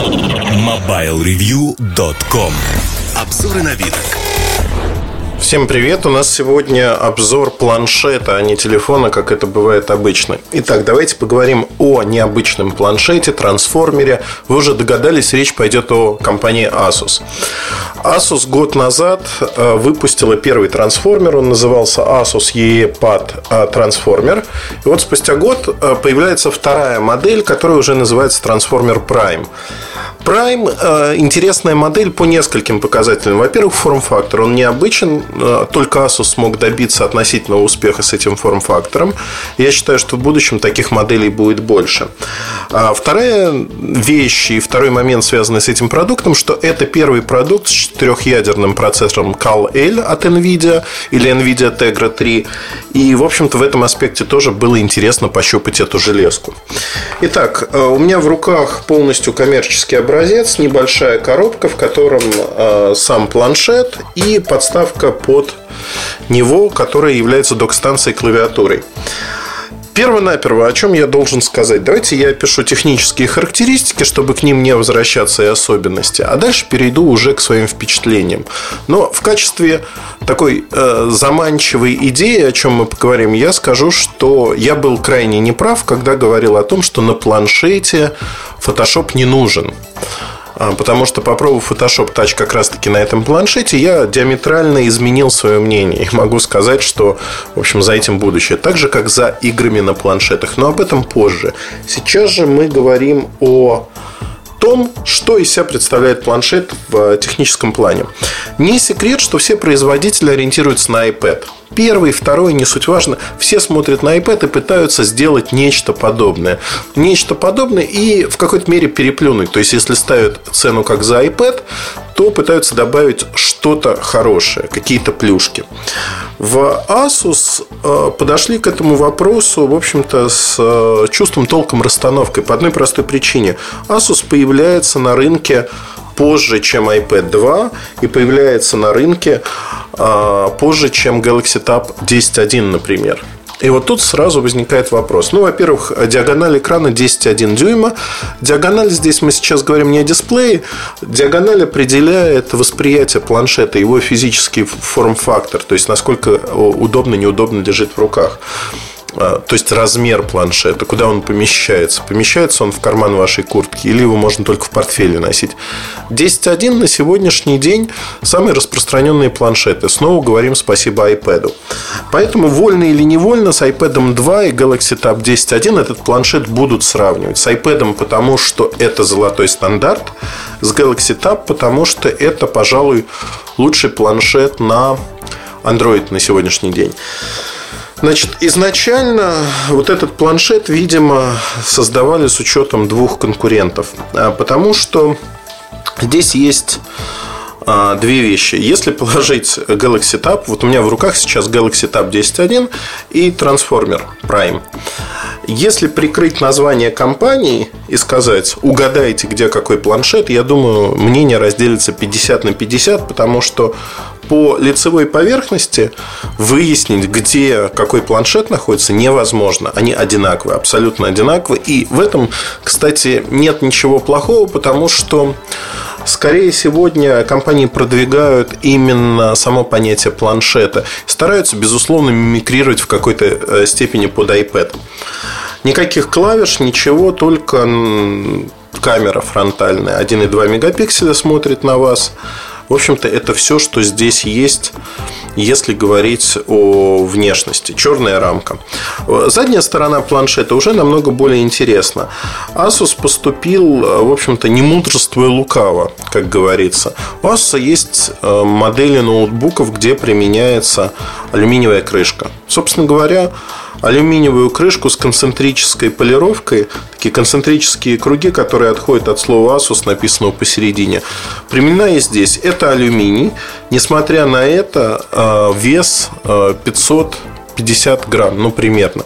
MobileReview.com Обзоры вид. Всем привет! У нас сегодня обзор планшета, а не телефона, как это бывает обычно. Итак, давайте поговорим о необычном планшете, трансформере. Вы уже догадались, речь пойдет о компании Asus. Asus год назад э, выпустила первый трансформер, он назывался Asus EEPAD Transformer. И вот спустя год э, появляется вторая модель, которая уже называется Transformer Prime. Prime э, интересная модель по нескольким показателям. Во-первых, форм-фактор. Он необычен, э, только Asus смог добиться относительного успеха с этим форм-фактором. Я считаю, что в будущем таких моделей будет больше. А вторая вещь и второй момент, связанный с этим продуктом, что это первый продукт с четырехъядерным процессором Cal-L от NVIDIA или NVIDIA Tegra 3. И, в общем-то, в этом аспекте тоже было интересно пощупать эту железку. Итак, э, у меня в руках полностью коммерческий образец, небольшая коробка, в котором э, сам планшет и подставка под него, которая является док-станцией клавиатурой. Перво-наперво, о чем я должен сказать? Давайте я опишу технические характеристики, чтобы к ним не возвращаться и особенности, а дальше перейду уже к своим впечатлениям. Но в качестве такой э, заманчивой идеи, о чем мы поговорим, я скажу, что я был крайне неправ, когда говорил о том, что на планшете Photoshop не нужен. А, потому что, попробовав Photoshop Touch как раз-таки на этом планшете, я диаметрально изменил свое мнение. И могу сказать, что, в общем, за этим будущее. Так же, как за играми на планшетах. Но об этом позже. Сейчас же мы говорим о том, что из себя представляет планшет в техническом плане. Не секрет, что все производители ориентируются на iPad. Первый, второй, не суть важно. Все смотрят на iPad и пытаются сделать нечто подобное. Нечто подобное и в какой-то мере переплюнуть. То есть, если ставят цену как за iPad, то пытаются добавить что-то хорошее, какие-то плюшки. В Asus э, подошли к этому вопросу, в общем-то, с э, чувством толком расстановкой по одной простой причине. Asus появляется на рынке позже, чем iPad 2 и появляется на рынке э, позже, чем Galaxy Tab 10.1, например. И вот тут сразу возникает вопрос. Ну, во-первых, диагональ экрана 10,1 дюйма. Диагональ здесь мы сейчас говорим не о дисплее. Диагональ определяет восприятие планшета, его физический форм-фактор, то есть насколько удобно, неудобно лежит в руках. А, то есть размер планшета, куда он помещается. Помещается он в карман вашей куртки или его можно только в портфеле носить. 10.1 на сегодняшний день самые распространенные планшеты. Снова говорим спасибо iPad. Поэтому вольно или невольно с iPad 2 и Galaxy Tab 10.1 этот планшет будут сравнивать. С iPad, потому что это золотой стандарт, с Galaxy Tab, потому что это, пожалуй, лучший планшет на Android на сегодняшний день. Значит, изначально вот этот планшет, видимо, создавали с учетом двух конкурентов. А, потому что здесь есть а, две вещи. Если положить Galaxy Tab, вот у меня в руках сейчас Galaxy Tab 10.1 и Transformer Prime. Если прикрыть название компании и сказать, угадайте, где какой планшет, я думаю, мнение разделится 50 на 50, потому что по лицевой поверхности выяснить, где какой планшет находится, невозможно. Они одинаковые, абсолютно одинаковые. И в этом, кстати, нет ничего плохого, потому что Скорее сегодня компании продвигают именно само понятие планшета. Стараются, безусловно, мимикрировать в какой-то э, степени под iPad. Никаких клавиш, ничего, только камера фронтальная 1,2 мегапикселя смотрит на вас. В общем-то, это все, что здесь есть, если говорить о внешности. Черная рамка. Задняя сторона планшета уже намного более интересна. Asus поступил, в общем-то, не мудрствуя лукаво, как говорится. У Asus есть э, модели ноутбуков, где применяется алюминиевая крышка. Собственно говоря, алюминиевую крышку с концентрической полировкой, такие концентрические круги, которые отходят от слова Asus, написанного посередине. Применена здесь. Это алюминий. Несмотря на это, э, вес 500 э, 550 грамм, ну, примерно.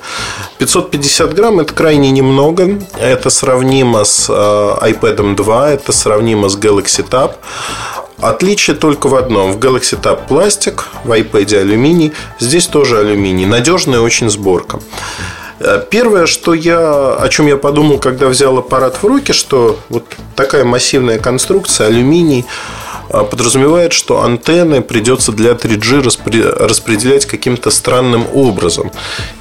550 грамм – это крайне немного. Это сравнимо с э, iPad 2, это сравнимо с Galaxy Tab. Отличие только в одном. В Galaxy Tab пластик, в iPad алюминий. Здесь тоже алюминий. Надежная очень сборка. Э, первое, что я, о чем я подумал, когда взял аппарат в руки, что вот такая массивная конструкция, алюминий, подразумевает, что антенны придется для 3G распределять каким-то странным образом.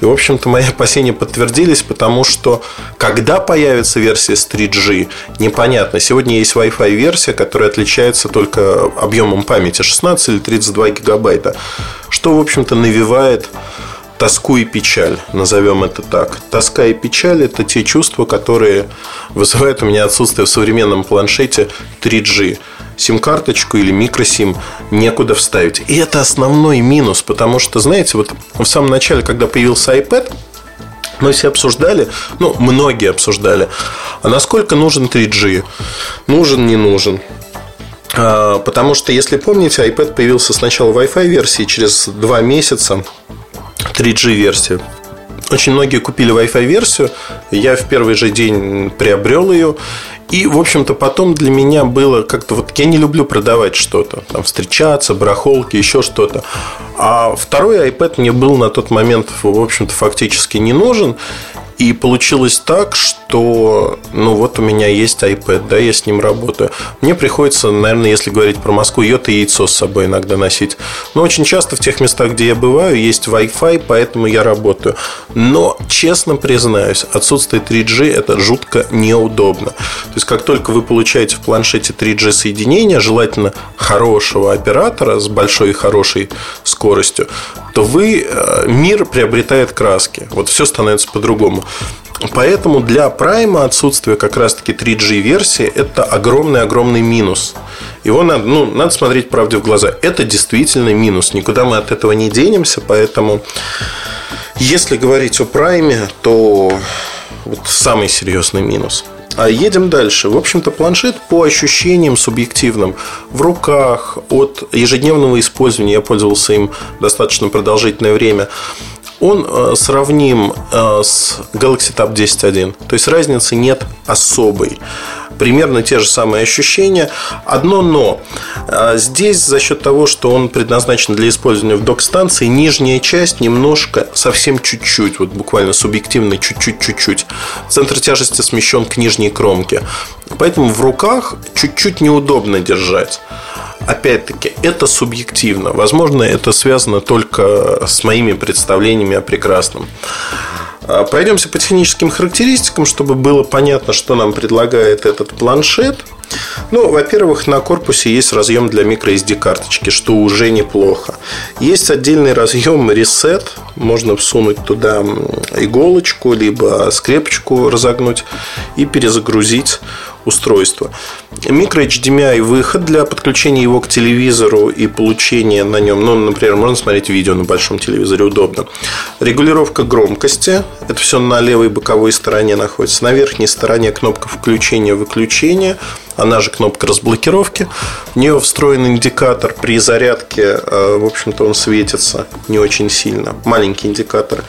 И, в общем-то, мои опасения подтвердились, потому что когда появится версия с 3G, непонятно. Сегодня есть Wi-Fi версия, которая отличается только объемом памяти 16 или 32 гигабайта, что, в общем-то, навевает тоску и печаль, назовем это так. Тоска и печаль – это те чувства, которые вызывают у меня отсутствие в современном планшете 3G сим-карточку или микросим некуда вставить. И это основной минус, потому что, знаете, вот в самом начале, когда появился iPad, мы все обсуждали, ну, многие обсуждали, а насколько нужен 3G? Нужен, не нужен? А, потому что, если помните, iPad появился сначала в Wi-Fi версии, через два месяца 3G версия. Очень многие купили Wi-Fi версию. Я в первый же день приобрел ее. И, в общем-то, потом для меня было как-то вот я не люблю продавать что-то, там встречаться, барахолки, еще что-то. А второй iPad мне был на тот момент, в общем-то, фактически не нужен. И получилось так, что, ну вот у меня есть iPad, да, я с ним работаю. Мне приходится, наверное, если говорить про Москву, йота и яйцо с собой иногда носить. Но очень часто в тех местах, где я бываю, есть Wi-Fi, поэтому я работаю. Но, честно признаюсь, отсутствие 3G это жутко неудобно. То есть, как только вы получаете в планшете 3G соединение, желательно хорошего оператора с большой и хорошей скоростью, то вы, э, мир приобретает краски. Вот все становится по-другому. Поэтому для Prime отсутствие как раз-таки 3G версии это огромный-огромный минус. Его надо, ну, надо смотреть правде в глаза. Это действительно минус. Никуда мы от этого не денемся. Поэтому, если говорить о Prime, то вот самый серьезный минус. А едем дальше. В общем-то, планшет по ощущениям субъективным в руках от ежедневного использования, я пользовался им достаточно продолжительное время, он э, сравним э, с Galaxy Tab 10.1. То есть разницы нет особой примерно те же самые ощущения. Одно но. А, здесь за счет того, что он предназначен для использования в док-станции, нижняя часть немножко, совсем чуть-чуть, вот буквально субъективно чуть-чуть-чуть-чуть. Центр тяжести смещен к нижней кромке. Поэтому в руках чуть-чуть неудобно держать. Опять-таки, это субъективно. Возможно, это связано только с моими представлениями о прекрасном. А, пройдемся по техническим характеристикам, чтобы было понятно, что нам предлагает этот планшет. Ну, во-первых, на корпусе есть разъем для microSD карточки, что уже неплохо. Есть отдельный разъем Reset, можно всунуть туда иголочку, либо скрепочку разогнуть и перезагрузить устройство. Микро HDMI выход для подключения его к телевизору и получения на нем, ну, например, можно смотреть видео на большом телевизоре, удобно. Регулировка громкости, это все на левой боковой стороне находится. На верхней стороне кнопка включения-выключения, она же кнопка разблокировки. В нее встроен индикатор при зарядке, э, в общем-то, он светится не очень сильно. Маленький индикатор.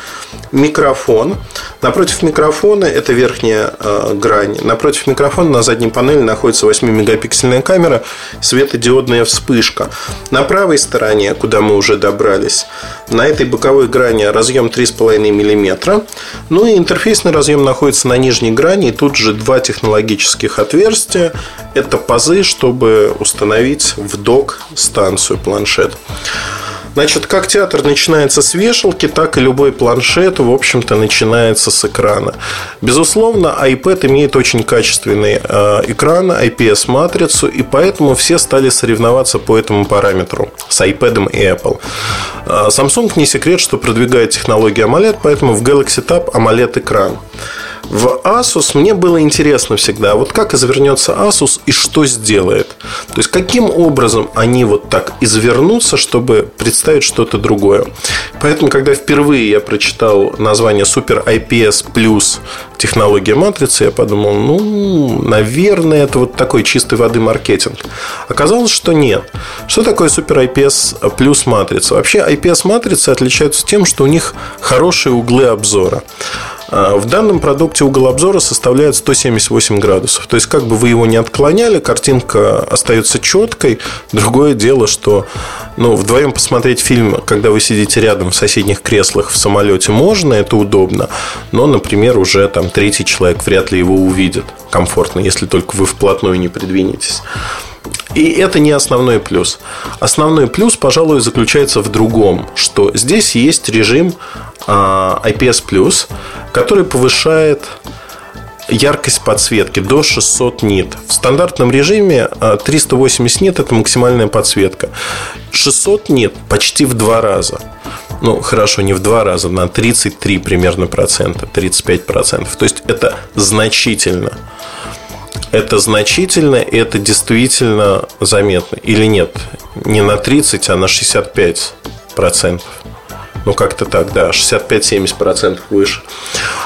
Микрофон. Напротив микрофона, это верхняя э, грань, напротив микрофона на задней панели находится 8-мегапиксельная камера, светодиодная вспышка. На правой стороне, куда мы уже добрались, на этой боковой грани разъем 3,5 мм. Ну и интерфейсный разъем находится на нижней грани. И тут же два технологических отверстия. Это пазы, чтобы установить в док станцию планшет. Значит, как театр начинается с вешалки, так и любой планшет, в общем-то, начинается с экрана. Безусловно, iPad имеет очень качественный э, экран, IPS-матрицу, и поэтому все стали соревноваться по этому параметру с iPad и Apple. Э, Samsung не секрет, что продвигает технологию AMOLED, поэтому в Galaxy Tab AMOLED-экран. В Asus мне было интересно всегда, вот как извернется Asus и что сделает. То есть, каким образом они вот так извернутся, чтобы представить что-то другое. Поэтому, когда впервые я прочитал название Super IPS Plus технология матрицы, я подумал, ну, наверное, это вот такой чистой воды маркетинг. Оказалось, что нет. Что такое Super IPS Plus матрица? Вообще, IPS матрицы отличаются тем, что у них хорошие углы обзора. А, в данном продукте угол обзора составляет 178 градусов. То есть, как бы вы его не отклоняли, картинка остается четкой. Другое дело, что ну, вдвоем посмотреть фильм, когда вы сидите рядом в соседних креслах в самолете, можно, это удобно. Но, например, уже там третий человек вряд ли его увидит комфортно, если только вы вплотную не придвинетесь. И это не основной плюс. Основной плюс, пожалуй, заключается в другом, что здесь есть режим а, IPS+, который повышает яркость подсветки до 600 нит. В стандартном режиме 380 а, нит – это максимальная подсветка. 600 нит – почти в два раза. Ну, хорошо, не в два раза, на 33 примерно процента, 35 процентов. То есть, это значительно это значительно, и это действительно заметно. Или нет? Не на 30, а на 65 процентов. Ну, как-то так, да, 65-70% выше.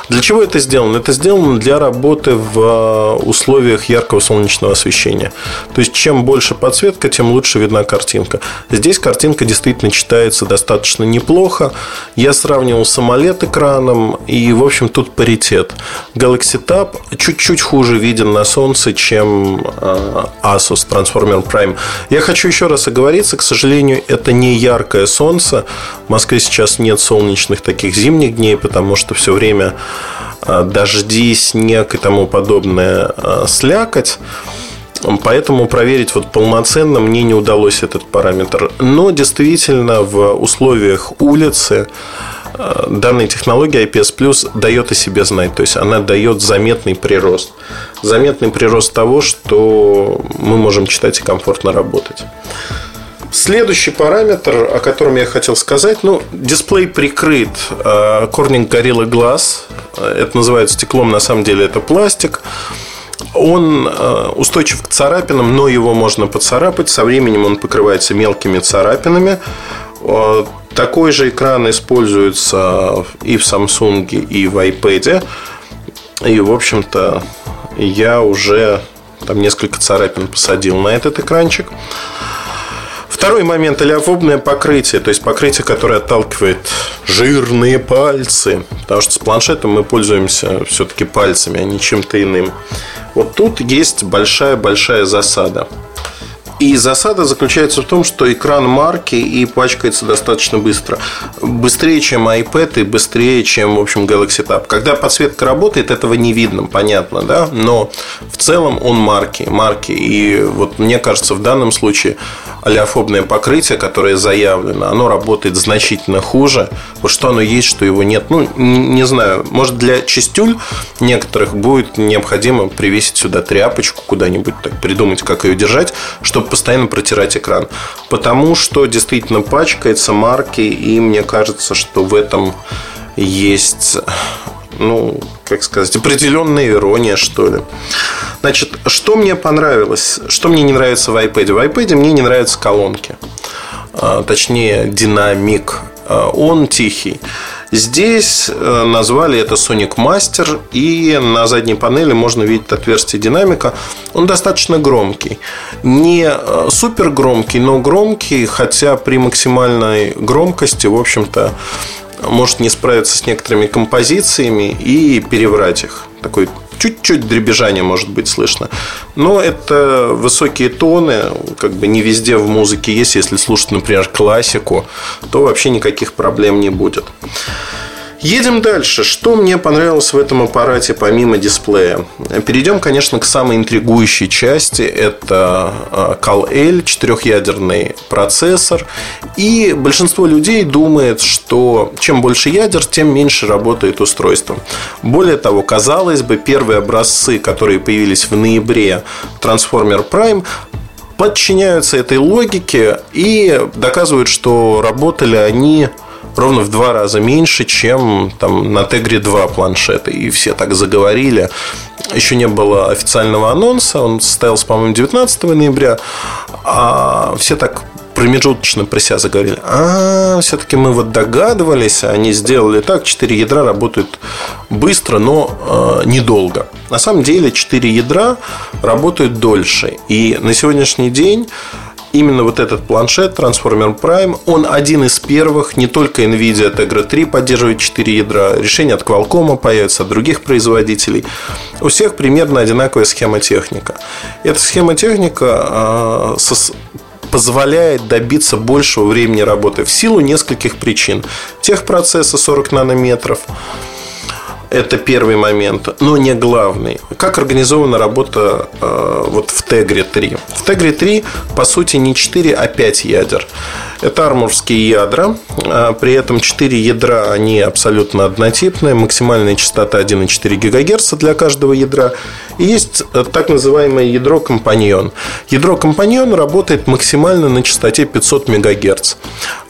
Для чего это сделано? Это сделано для работы в э, условиях яркого солнечного освещения. То есть, чем больше подсветка, тем лучше видна картинка. Здесь картинка действительно читается достаточно неплохо. Я сравнивал самолет экраном, и, в общем, тут паритет. Galaxy Tab чуть-чуть хуже виден на солнце, чем э, Asus Transformer Prime. Я хочу еще раз оговориться, к сожалению, это не яркое солнце. В Москве сейчас сейчас нет солнечных таких зимних дней, потому что все время а, дожди, снег и тому подобное а, слякоть. Поэтому проверить вот полноценно мне не удалось этот параметр. Но действительно в условиях улицы а, данная технология IPS Plus дает о себе знать. То есть она дает заметный прирост. Заметный прирост того, что мы можем читать и комфортно работать. Следующий параметр, о котором я хотел сказать, ну, дисплей прикрыт э, Corning Gorilla Glass. Это называется стеклом, на самом деле это пластик. Он э, устойчив к царапинам, но его можно поцарапать. Со временем он покрывается мелкими царапинами. Э, такой же экран используется и в Samsung, и в iPad. И, в общем-то, я уже там несколько царапин посадил на этот экранчик. Второй момент – олеофобное покрытие, то есть покрытие, которое отталкивает жирные пальцы, потому что с планшетом мы пользуемся все-таки пальцами, а не чем-то иным. Вот тут есть большая-большая засада – и засада заключается в том, что экран марки и пачкается достаточно быстро. Быстрее, чем iPad и быстрее, чем, в общем, Galaxy Tab. Когда подсветка работает, этого не видно, понятно, да? Но в целом он марки. Марки. И вот мне кажется, в данном случае олеофобное покрытие, которое заявлено, оно работает значительно хуже. Вот что оно есть, что его нет. Ну, не знаю. Может, для частюль некоторых будет необходимо привесить сюда тряпочку куда-нибудь, так придумать, как ее держать, чтобы постоянно протирать экран. Потому что действительно пачкается марки, и мне кажется, что в этом есть ну, как сказать, определенная ирония, что ли. Значит, что мне понравилось, что мне не нравится в iPad? В iPad мне не нравятся колонки. А, точнее, динамик. А, он тихий. Здесь э, назвали это Sonic Master, и на задней панели можно видеть отверстие динамика. Он достаточно громкий. Не э, супер громкий, но громкий, хотя при максимальной громкости, в общем-то, может не справиться с некоторыми композициями и переврать их. Такой чуть-чуть дребезжание может быть слышно. Но это высокие тоны, как бы не везде в музыке есть. Если слушать, например, классику, то вообще никаких проблем не будет. Едем дальше. Что мне понравилось в этом аппарате помимо дисплея? Перейдем, конечно, к самой интригующей части. Это Cal-L, четырехъядерный процессор. И большинство людей думает, что чем больше ядер, тем меньше работает устройство. Более того, казалось бы, первые образцы, которые появились в ноябре Transformer Prime, подчиняются этой логике и доказывают, что работали они ровно в два раза меньше, чем там, на Тегре 2 планшеты. И все так заговорили. Еще не было официального анонса. Он состоялся, по-моему, 19 ноября. А все так промежуточно про себя заговорили. А, все-таки мы вот догадывались, они сделали так, 4 ядра работают быстро, но э, недолго. На самом деле 4 ядра работают дольше. И на сегодняшний день именно вот этот планшет Transformer Prime, он один из первых, не только NVIDIA Tegra 3 поддерживает 4 ядра, решения от Qualcomm появятся, от других производителей. У всех примерно одинаковая схема техника. Эта схема техника позволяет добиться большего времени работы в силу нескольких причин. Техпроцесса 40 нанометров, это первый момент, но не главный. Как организована работа э, вот в Тегре 3? В Тегре 3, по сути, не 4, а 5 ядер. Это армурские ядра. А при этом 4 ядра, они абсолютно однотипные. Максимальная частота 1,4 ГГц для каждого ядра. И есть э, так называемое ядро компаньон. Ядро компаньон работает максимально на частоте 500 МГц.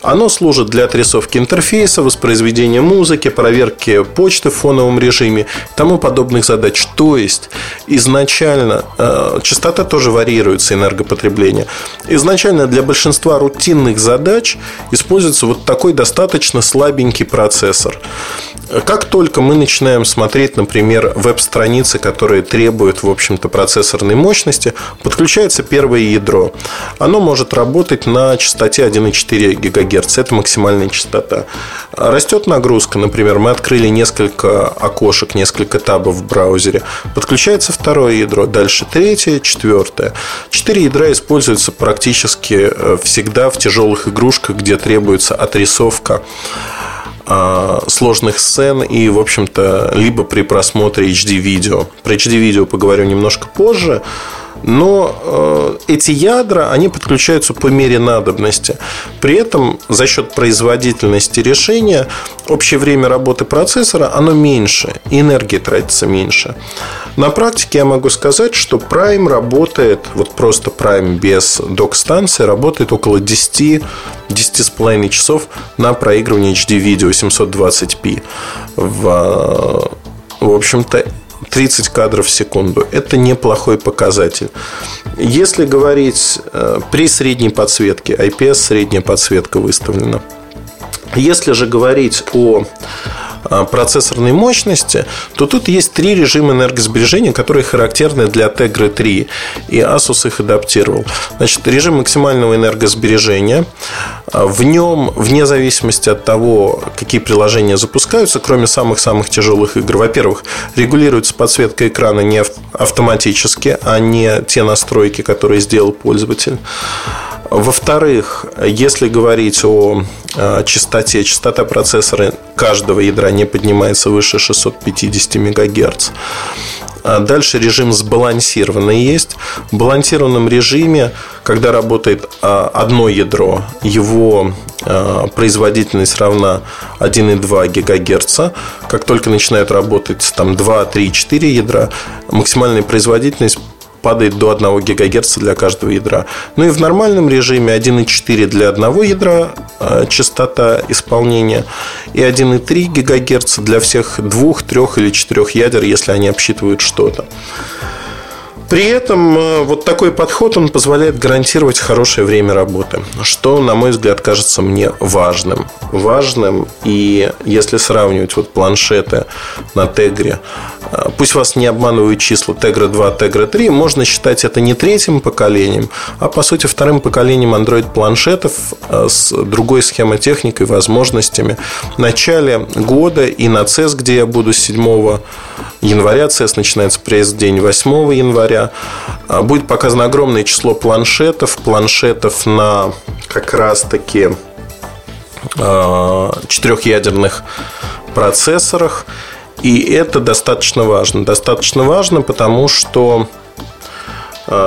Оно служит для отрисовки интерфейса, воспроизведения музыки, проверки почты в фоновом режиме и тому подобных задач. То есть, изначально э, частота тоже варьируется, энергопотребление. Изначально для большинства рутинных задач задач используется вот такой достаточно слабенький процессор. Как только мы начинаем смотреть, например, веб-страницы, которые требуют, в общем-то, процессорной мощности, подключается первое ядро. Оно может работать на частоте 1,4 ГГц. Это максимальная частота. Растет нагрузка, например, мы открыли несколько окошек, несколько табов в браузере. Подключается второе ядро, дальше третье, четвертое. Четыре ядра используются практически э, всегда в тяжелых игрушках, где требуется отрисовка а, сложных сцен и, в общем-то, либо при просмотре HD-видео. Про HD-видео поговорю немножко позже. Но э, эти ядра, они подключаются по мере надобности. При этом за счет производительности решения общее время работы процессора оно меньше, и энергии тратится меньше. На практике я могу сказать, что Prime работает, вот просто Prime без док-станции, работает около 10 10,5 часов на проигрывание HD-видео 720p. В, в общем-то, 30 кадров в секунду. Это неплохой показатель. Если говорить э, при средней подсветке, IPS средняя подсветка выставлена. Если же говорить о процессорной мощности, то тут есть три режима энергосбережения, которые характерны для Tegra 3. И Asus их адаптировал. Значит, режим максимального энергосбережения. А, в нем, вне зависимости от того, какие приложения запускаются, кроме самых-самых тяжелых игр, во-первых, регулируется подсветка экрана не автоматически, а не те настройки, которые сделал пользователь. Во-вторых, если говорить о э, частоте, частота процессора каждого ядра не поднимается выше 650 МГц. А дальше режим сбалансированный есть. В балансированном режиме, когда работает а, одно ядро, его а, производительность равна 1,2 ГГц. Как только начинают работать там 2, 3, 4 ядра, максимальная производительность падает до 1 ГГц для каждого ядра. Ну и в нормальном режиме 1,4 для одного ядра э, частота исполнения и 1,3 ГГц для всех двух, трех или четырех ядер, если они обсчитывают что-то. При этом э, вот такой подход он позволяет гарантировать хорошее время работы, что, на мой взгляд, кажется мне важным. Важным, и если сравнивать вот планшеты на Тегре, э, пусть вас не обманывают числа Tegra 2, Tegra 3, можно считать это не третьим поколением, а по сути вторым поколением Android планшетов э, с другой схемотехникой, возможностями. В начале года и на CES, где я буду 7 января, CES начинается пресс-день 8 января, а, будет показано огромное число планшетов, планшетов на как раз-таки а, четырехъядерных процессорах. И это достаточно важно. Достаточно важно, потому что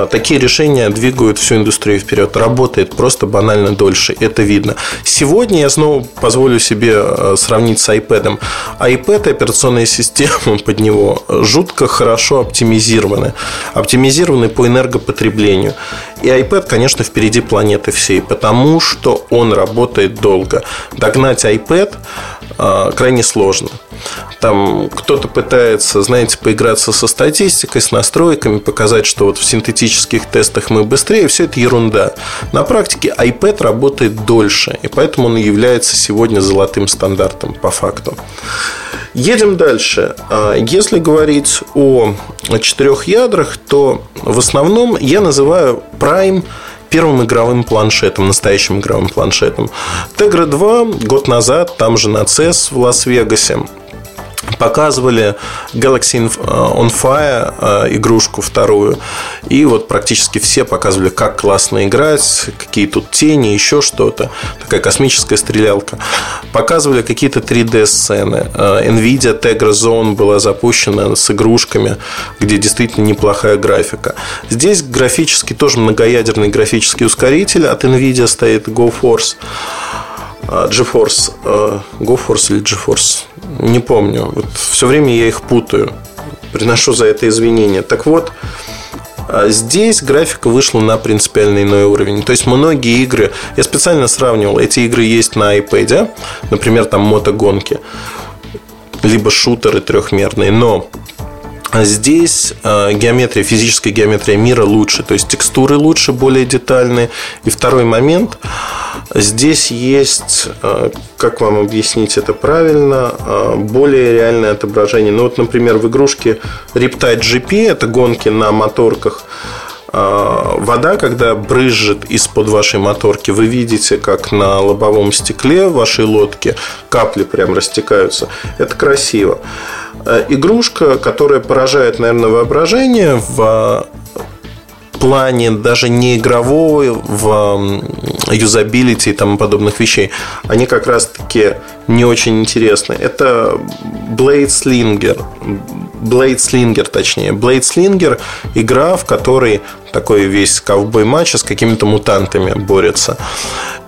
такие решения двигают всю индустрию вперед. Работает просто банально дольше. Это видно. Сегодня я снова позволю себе а, сравнить с iPad. iPad операционная система под него жутко хорошо оптимизированы. Оптимизированы по энергопотреблению. И iPad, конечно, впереди планеты всей, потому что он работает долго. Догнать iPad а, крайне сложно. Там кто-то пытается, знаете, поиграться со статистикой, с настройками, показать, что вот в синтетических тестах мы быстрее. Все это ерунда. На практике iPad работает дольше, и поэтому он является сегодня золотым стандартом по факту. Едем дальше. А, если говорить о четырех ядрах, то в основном я называю Prime первым игровым планшетом, настоящим игровым планшетом. Tegra 2 год назад, там же на CES в Лас-Вегасе, показывали Galaxy on Fire э, игрушку вторую. И вот практически все показывали, как классно играть, какие тут тени, еще что-то. Такая космическая стрелялка. Показывали какие-то 3D-сцены. Э, Nvidia Tegra Zone была запущена с игрушками, где действительно неплохая графика. Здесь графически тоже многоядерный графический ускоритель от Nvidia стоит GoForce. А, GeForce. А, GoForce или GeForce? Не помню. Вот все время я их путаю. Приношу за это извинения. Так вот, а, Здесь графика вышла на принципиально иной уровень. То есть многие игры, я специально сравнивал, эти игры есть на iPad, например, там мотогонки, либо шутеры трехмерные, но Здесь геометрия, физическая геометрия мира лучше, то есть текстуры лучше, более детальные. И второй момент, Здесь есть, э, как вам объяснить это правильно, э, более реальное отображение. Ну вот, например, в игрушке Riptide GP, это гонки на моторках, э, вода, когда брызжет из-под вашей моторки, вы видите, как на лобовом стекле вашей лодки капли прям растекаются. Это красиво. Игрушка, которая поражает, наверное, воображение в плане даже не игрового в юзабилити и тому подобных вещей, они как раз-таки не очень интересны. Это Blade Slinger. Blade Slinger, точнее. Blade Slinger – игра, в которой такой весь ковбой матч с какими-то мутантами борется.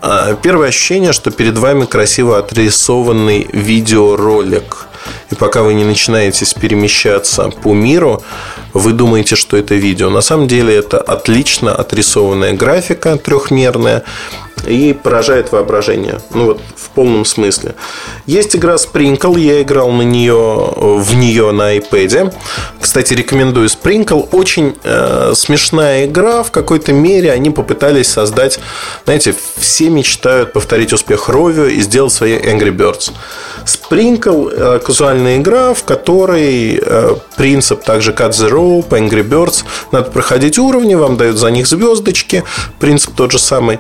А, первое ощущение, что перед вами красиво отрисованный видеоролик – и пока вы не начинаете перемещаться по миру, вы думаете, что это видео. На самом деле это отлично отрисованная графика трехмерная и поражает воображение. Ну вот в полном смысле. Есть игра Sprinkle, я играл на нее, в нее на iPad. Кстати, рекомендую Sprinkle. Очень э, смешная игра. В какой-то мере они попытались создать, знаете, все мечтают повторить успех Rovio и сделать свои Angry Birds. Sprinkle э, казуальная игра, в которой э, принцип также Cut the Rope, Angry Birds. Надо проходить уровни, вам дают за них звездочки. Принцип тот же самый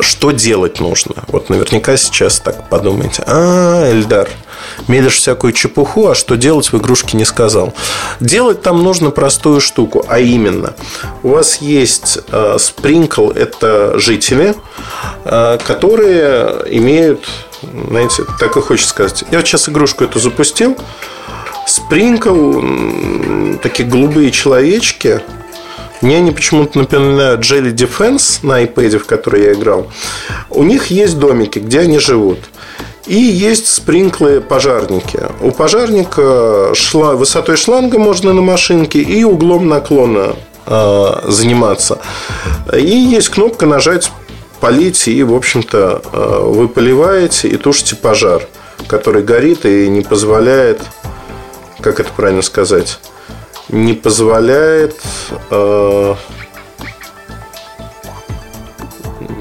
что делать нужно? Вот наверняка сейчас так подумаете. А, Эльдар, мелешь всякую чепуху, а что делать в игрушке не сказал. Делать там нужно простую штуку, а именно, у вас есть э, спринкл, это жители, э, которые имеют, знаете, так и хочется сказать. Я вот сейчас игрушку эту запустил, спринкл, такие голубые человечки, мне они почему-то напоминают Jelly Defense на iPad, в который я играл. У них есть домики, где они живут. И есть спринклы пожарники. У пожарника шла, высотой шланга можно на машинке и углом наклона э, заниматься. И есть кнопка нажать полить, и, в общем-то, э, вы поливаете и тушите пожар, который горит и не позволяет, как это правильно сказать, не позволяет э,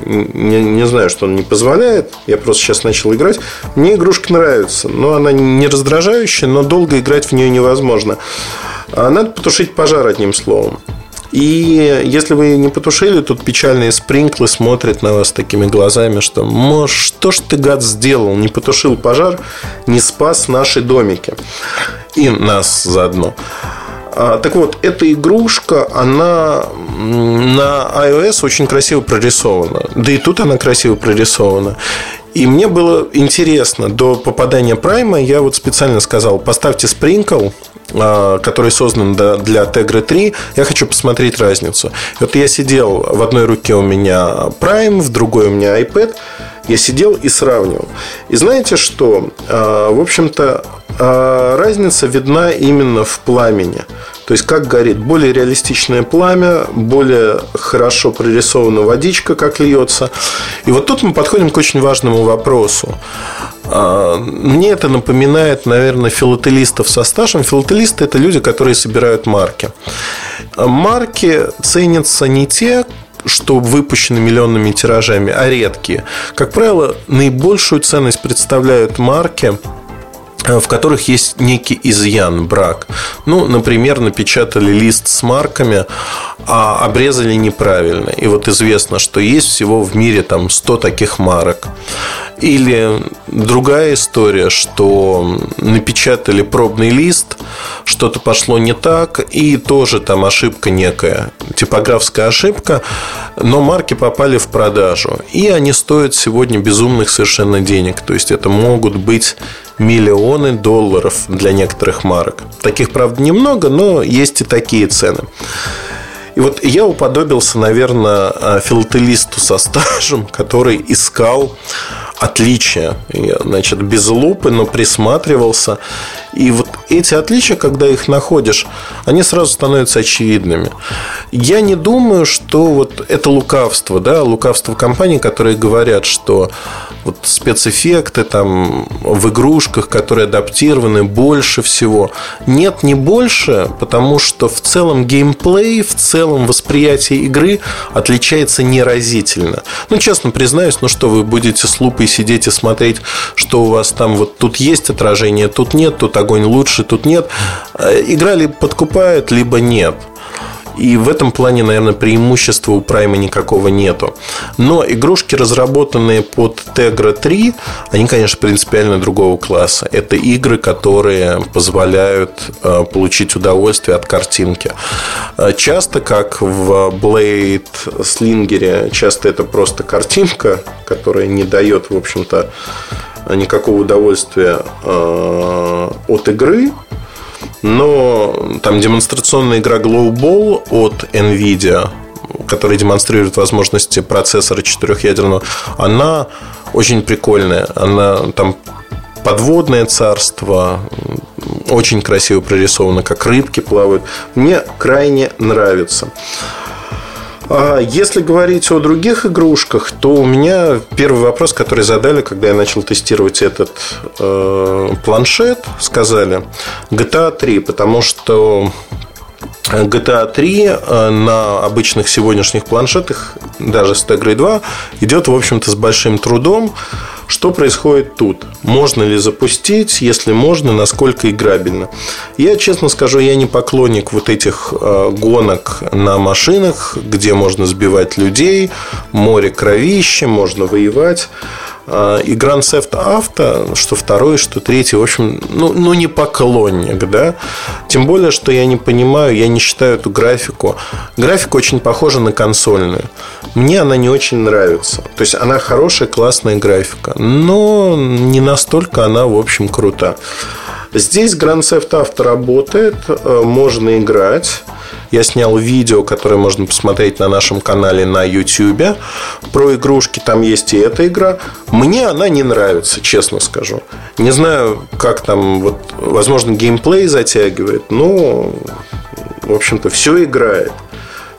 не, не знаю, что он не позволяет. Я просто сейчас начал играть. Мне игрушка нравится, но она не раздражающая, но долго играть в нее невозможно. А надо потушить пожар одним словом. И если вы не потушили, тут печальные спринклы смотрят на вас такими глазами, что, может, что ж ты, гад, сделал? Не потушил пожар, не спас наши домики. И нас заодно. А, так вот, эта игрушка, она на iOS очень красиво прорисована. Да и тут она красиво прорисована. И мне было интересно, до попадания Прайма я вот специально сказал, поставьте Sprinkle, а, который создан для Tegra 3, я хочу посмотреть разницу. Вот я сидел, в одной руке у меня Prime, в другой у меня iPad, я сидел и сравнивал. И знаете что? А, в общем-то, а, разница видна именно в пламени. То есть, как горит. Более реалистичное пламя, более хорошо прорисована водичка, как льется. И вот тут мы подходим к очень важному вопросу. А, мне это напоминает, наверное, филателистов со стажем. Филателисты – это люди, которые собирают марки. Марки ценятся не те, что выпущены миллионными тиражами, а редкие. Как правило, наибольшую ценность представляют марки, в которых есть некий изъян, брак. Ну, например, напечатали лист с марками, а обрезали неправильно. И вот известно, что есть всего в мире там 100 таких марок. Или другая история, что напечатали пробный лист, что-то пошло не так, и тоже там ошибка некая, типографская ошибка, но марки попали в продажу. И они стоят сегодня безумных совершенно денег. То есть это могут быть миллионы долларов для некоторых марок. Таких, правда, немного, но есть и такие цены. И вот я уподобился, наверное, филателисту со стажем, который искал отличия. Я, значит, без лупы, но присматривался. И вот эти отличия, когда их находишь, они сразу становятся очевидными. Я не думаю, что вот это лукавство, да, лукавство компаний, которые говорят, что вот спецэффекты там в игрушках, которые адаптированы больше всего. Нет, не больше, потому что в целом геймплей, в целом восприятие игры отличается неразительно. Ну, честно признаюсь, ну что, вы будете с лупой сидеть и смотреть, что у вас там вот тут есть отражение, тут нет, тут огонь лучше, тут нет. Э, игра либо подкупает, либо нет. И в этом плане, наверное, преимущества у Prime никакого нету. Но игрушки, разработанные под Tegra 3, они, конечно, принципиально другого класса. Это игры, которые позволяют э, получить удовольствие от картинки. Э, часто, как в Blade Slinger, часто это просто картинка, которая не дает, в общем-то, никакого удовольствия э, от игры, но там демонстрационная игра Glowball от NVIDIA, которая демонстрирует возможности процессора четырехъядерного, она очень прикольная. Она там подводное царство, очень красиво прорисовано, как рыбки плавают. Мне крайне нравится. А если говорить о других игрушках, то у меня первый вопрос, который задали, когда я начал тестировать этот э, планшет, сказали GTA 3, потому что GTA 3 э, на обычных сегодняшних планшетах, даже с Tegra 2, идет, в общем-то, с большим трудом. Что происходит тут? Можно ли запустить? Если можно, насколько играбельно? Я, честно скажу, я не поклонник вот этих э, гонок на машинах, где можно сбивать людей, море кровища, можно воевать. А, и Grand Theft Auto, что второй, что третий, в общем, ну, ну не поклонник, да. Тем более, что я не понимаю, я не считаю эту графику. Графика очень похожа на консольную. Мне она не очень нравится. То есть она хорошая, классная графика, но не настолько она, в общем, крута. Здесь Grand Theft Auto работает, э, можно играть. Я снял видео, которое можно посмотреть на нашем канале на YouTube. Про игрушки там есть и эта игра. Мне она не нравится, честно скажу. Не знаю, как там, вот, возможно, геймплей затягивает, но, в общем-то, все играет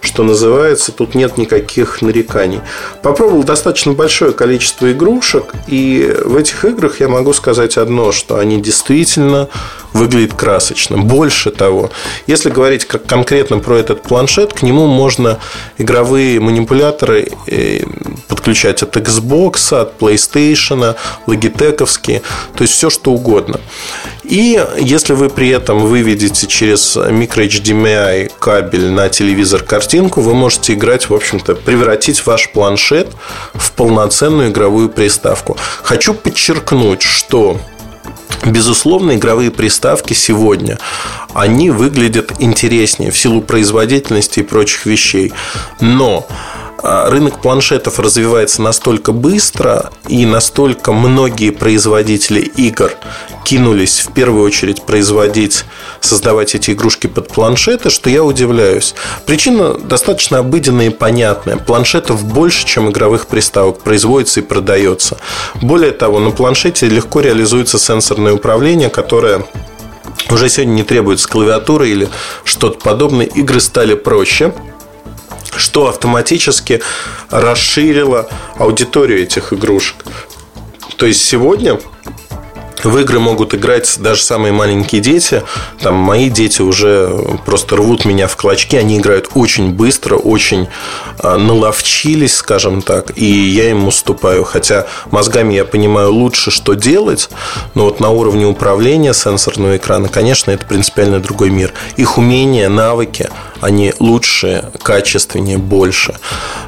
что называется, тут нет никаких нареканий. Попробовал достаточно большое количество игрушек, и в этих играх я могу сказать одно, что они действительно выглядят красочно. Больше того, если говорить конкретно про этот планшет, к нему можно игровые манипуляторы э, подключать от Xbox, от PlayStation, логитековские, то есть все что угодно. И если вы при этом выведете через micro кабель на телевизор картинку, вы можете играть, в общем-то, превратить ваш планшет в полноценную игровую приставку. Хочу подчеркнуть, что Безусловно, игровые приставки сегодня, они выглядят интереснее в силу производительности и прочих вещей. Но рынок планшетов развивается настолько быстро, и настолько многие производители игр кинулись в первую очередь производить, создавать эти игрушки под планшеты, что я удивляюсь. Причина достаточно обыденная и понятная. Планшетов больше, чем игровых приставок, производится и продается. Более того, на планшете легко реализуется сенсорное управление, которое уже сегодня не требуется клавиатуры или что-то подобное. Игры стали проще что автоматически расширило аудиторию этих игрушек. То есть сегодня в игры могут играть даже самые маленькие дети. Там мои дети уже просто рвут меня в клочки. Они играют очень быстро, очень а, наловчились, скажем так. И я им уступаю. Хотя мозгами я понимаю лучше, что делать. Но вот на уровне управления сенсорного экрана, конечно, это принципиально другой мир. Их умения, навыки, они лучше, качественнее, больше.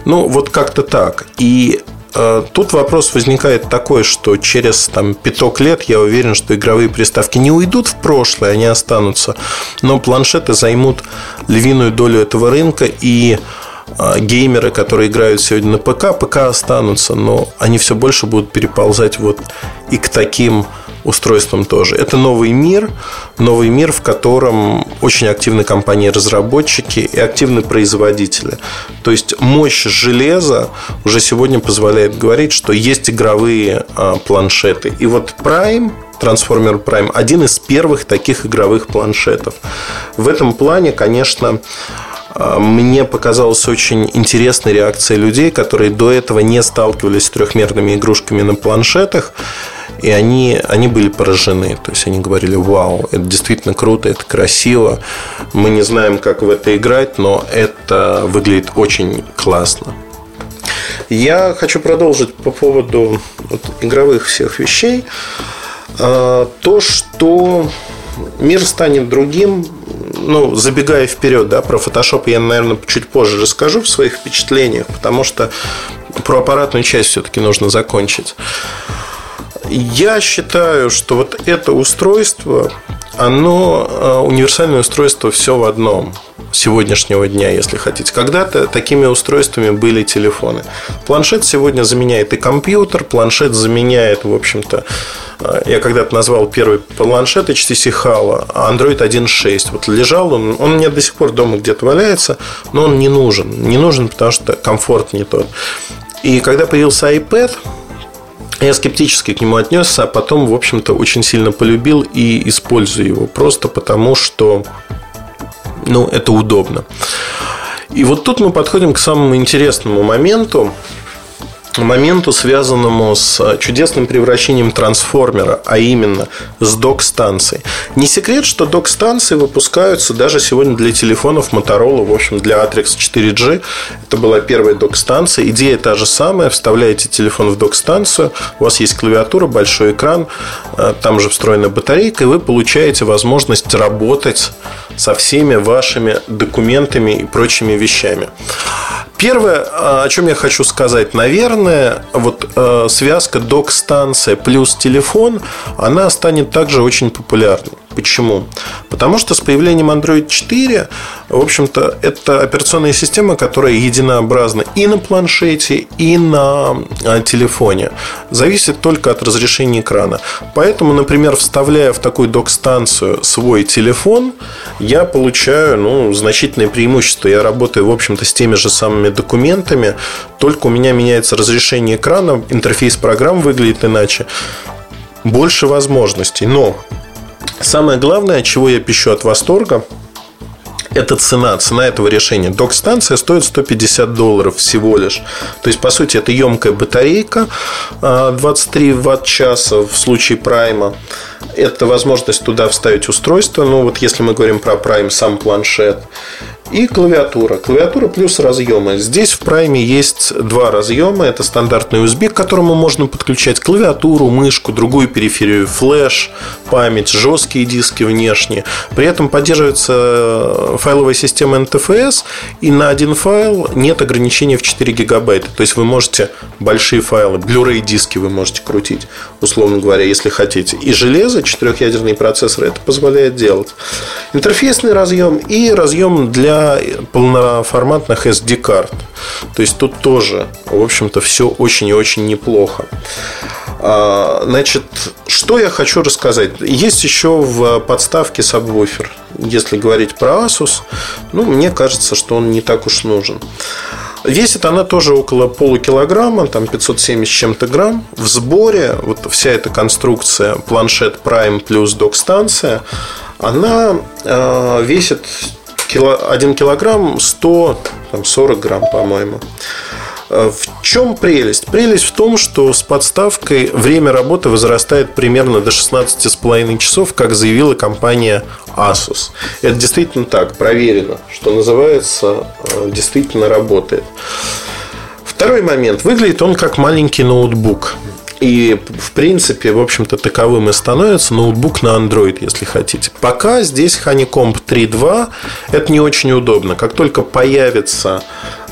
Ну, вот как-то так. И тут вопрос возникает такой, что через там, пяток лет я уверен, что игровые приставки не уйдут в прошлое, они останутся, но планшеты займут львиную долю этого рынка, и э, геймеры, которые играют сегодня на ПК, ПК останутся, но они все больше будут переползать вот и к таким устройством тоже. Это новый мир, новый мир, в котором очень активны компании-разработчики и активны производители. То есть мощь железа уже сегодня позволяет говорить, что есть игровые а, планшеты. И вот Prime Трансформер Prime один из первых таких игровых планшетов. В этом плане, конечно, а, мне показалась очень интересной реакция людей, которые до этого не сталкивались с трехмерными игрушками на планшетах. И они, они были поражены. То есть они говорили, вау, это действительно круто, это красиво. Мы не знаем, как в это играть, но это выглядит очень классно. Я хочу продолжить по поводу вот, игровых всех вещей. А, то, что мир станет другим, ну, забегая вперед, да, про Photoshop я, наверное, чуть позже расскажу в своих впечатлениях, потому что про аппаратную часть все-таки нужно закончить. Я считаю, что вот это устройство, оно э, универсальное устройство все в одном сегодняшнего дня, если хотите. Когда-то такими устройствами были телефоны. Планшет сегодня заменяет и компьютер, планшет заменяет, в общем-то, э, я когда-то назвал первый планшет HTC Halo, Android 1.6. Вот лежал он, он у меня до сих пор дома где-то валяется, но он не нужен. Не нужен, потому что комфорт не тот. И когда появился iPad, я скептически к нему отнесся, а потом, в общем-то, очень сильно полюбил и использую его. Просто потому, что ну, это удобно. И вот тут мы подходим к самому интересному моменту, моменту, связанному с э, чудесным превращением трансформера, а именно с док-станцией. Не секрет, что док-станции выпускаются даже сегодня для телефонов Motorola, в общем, для Atrix 4G. Это была первая док-станция. Идея та же самая. Вставляете телефон в док-станцию, у вас есть клавиатура, большой экран, э, там же встроена батарейка, и вы получаете возможность работать со всеми вашими документами и прочими вещами. Первое, о чем я хочу сказать, наверное, вот э, связка док-станция плюс телефон, она станет также очень популярной. Почему? Потому что с появлением Android 4, в общем-то, это операционная система, которая единообразна и на планшете, и на а, телефоне. Зависит только от разрешения экрана. Поэтому, например, вставляя в такую док-станцию свой телефон, я получаю ну, значительное преимущество. Я работаю, в общем-то, с теми же самыми документами, только у меня меняется разрешение экрана, интерфейс программ выглядит иначе больше возможностей. Но Самое главное, чего я пищу от восторга, это цена, цена этого решения. Док-станция стоит 150 долларов всего лишь. То есть, по сути, это емкая батарейка 23 а, ватт-часа в случае прайма. Это возможность туда вставить устройство. Ну, вот если мы говорим про прайм, сам планшет и клавиатура. Клавиатура плюс разъемы. Здесь в Prime есть два разъема. Это стандартный USB, к которому можно подключать клавиатуру, мышку, другую периферию, флеш, память, жесткие диски внешние. При этом поддерживается э, файловая система NTFS, и на один файл нет ограничения в 4 гигабайта. То есть вы можете большие файлы, Blu-ray диски вы можете крутить, условно говоря, если хотите. И железо, четырехъядерный процессор это позволяет делать. Интерфейсный разъем и разъем для полноформатных SD-карт. То есть тут тоже, в общем-то, все очень и очень неплохо. А, значит, что я хочу рассказать? Есть еще в подставке сабвуфер. Если говорить про Asus, ну, мне кажется, что он не так уж нужен. Весит она тоже около полукилограмма, там 570 с чем-то грамм. В сборе вот вся эта конструкция планшет Prime плюс док-станция, она э, весит кило, 1 килограмм 140 грамм, по-моему. В чем прелесть? Прелесть в том, что с подставкой время работы возрастает примерно до 16,5 часов, как заявила компания Asus. Это действительно так, проверено, что называется, действительно работает. Второй момент. Выглядит он как маленький ноутбук. И, в принципе, в общем-то, таковым и становится ноутбук на Android, если хотите. Пока здесь Honeycomb 3.2 это не очень удобно. Как только появится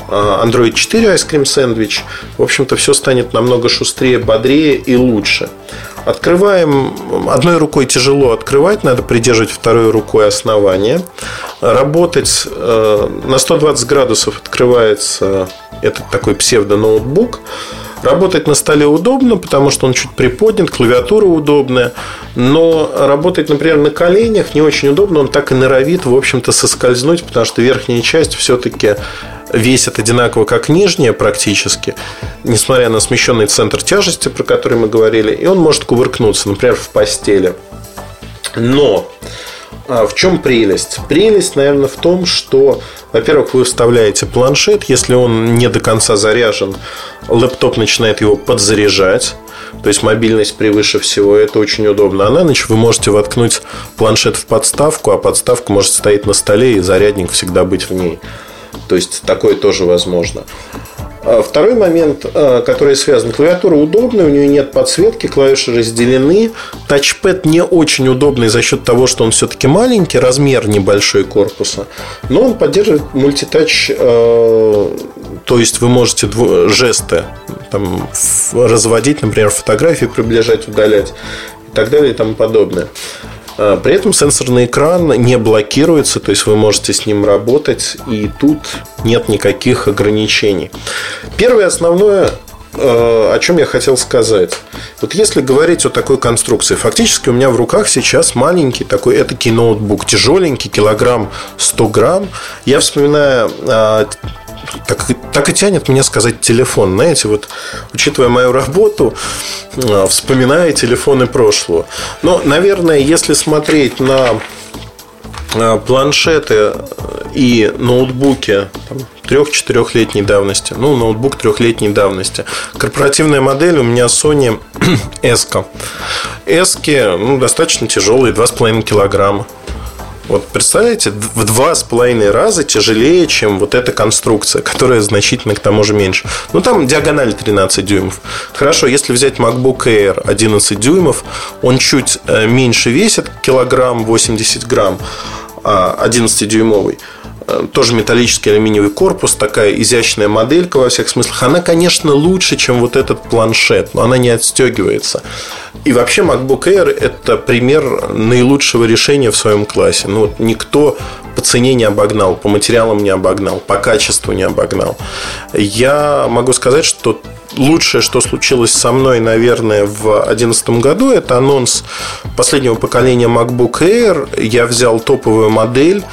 а, Android 4 Ice Cream Sandwich, в общем-то, все станет намного шустрее, бодрее и лучше. Открываем одной рукой тяжело открывать, надо придерживать второй рукой основание. Работать э, на 120 градусов открывается этот такой псевдо-ноутбук. Работать на столе удобно, потому что он чуть приподнят, клавиатура удобная. Но работать, например, на коленях не очень удобно. Он так и норовит, в общем-то, соскользнуть, потому что верхняя часть все-таки весит одинаково, как нижняя практически, несмотря на смещенный центр тяжести, про который мы говорили, и он может кувыркнуться, например, в постели. Но в чем прелесть? Прелесть, наверное, в том, что, во-первых, вы вставляете планшет, если он не до конца заряжен, лэптоп начинает его подзаряжать. То есть мобильность превыше всего, это очень удобно. А на ночь вы можете воткнуть планшет в подставку, а подставка может стоять на столе, и зарядник всегда быть в ней. То есть такое тоже возможно. А второй момент, а, который связан, клавиатура удобная, у нее нет подсветки, клавиши разделены. Тачпэд не очень удобный за счет того, что он все-таки маленький, размер небольшой корпуса. Но он поддерживает мультитач, а, то есть вы можете жесты там, разводить, например, фотографии, приближать, удалять и так далее и тому подобное. А, при этом сенсорный экран не блокируется, то есть вы можете с ним работать, и тут нет никаких ограничений. Первое основное а, о чем я хотел сказать. Вот если говорить о такой конструкции, фактически у меня в руках сейчас маленький такой этакий ноутбук, тяжеленький, килограмм 100 грамм. Я вспоминаю а, так, так и тянет меня сказать телефон. Знаете, вот учитывая мою работу, а, вспоминая телефоны прошлого. Но, наверное, если смотреть на а, планшеты и ноутбуки трех-четырехлетней давности. Ну, ноутбук трехлетней давности. Корпоративная модель у меня Sony S. S ну, достаточно тяжелые, 2,5 килограмма. Вот представляете, в два с половиной раза тяжелее, чем вот эта конструкция, которая значительно к тому же меньше. Ну, там диагональ 13 дюймов. Хорошо, если взять MacBook Air 11 дюймов, он чуть э, меньше весит, килограмм 80 грамм, 11-дюймовый. Э, тоже металлический алюминиевый корпус, такая изящная моделька во всех смыслах. Она, конечно, лучше, чем вот этот планшет, но она не отстегивается. И вообще MacBook Air – это пример наилучшего решения в своем классе. Ну, вот никто по цене не обогнал, по материалам не обогнал, по качеству не обогнал. Я могу сказать, что лучшее, что случилось со мной, наверное, в 2011 году, это анонс последнего поколения MacBook Air. Я взял топовую модель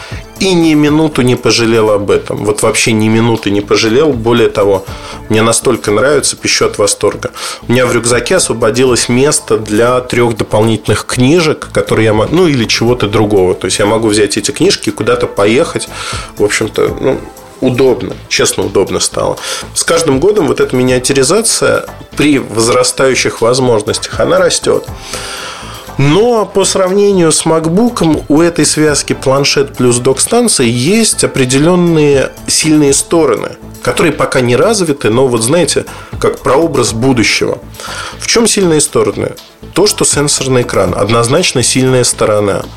и ни минуту не пожалел об этом. Вот вообще ни минуты не пожалел. Более того, мне настолько нравится, пищу от восторга. У меня в рюкзаке освободилось место для трех дополнительных книжек, которые я могу, ну или чего-то другого. То есть я могу взять эти книжки и куда-то поехать. В общем-то, ну, удобно, честно удобно стало. С каждым годом вот эта миниатюризация при возрастающих возможностях, она растет. Но по сравнению с MacBook у этой связки планшет плюс док-станция есть определенные сильные стороны, которые пока не развиты, но вот знаете, как прообраз будущего. В чем сильные стороны? То, что сенсорный экран однозначно сильная сторона –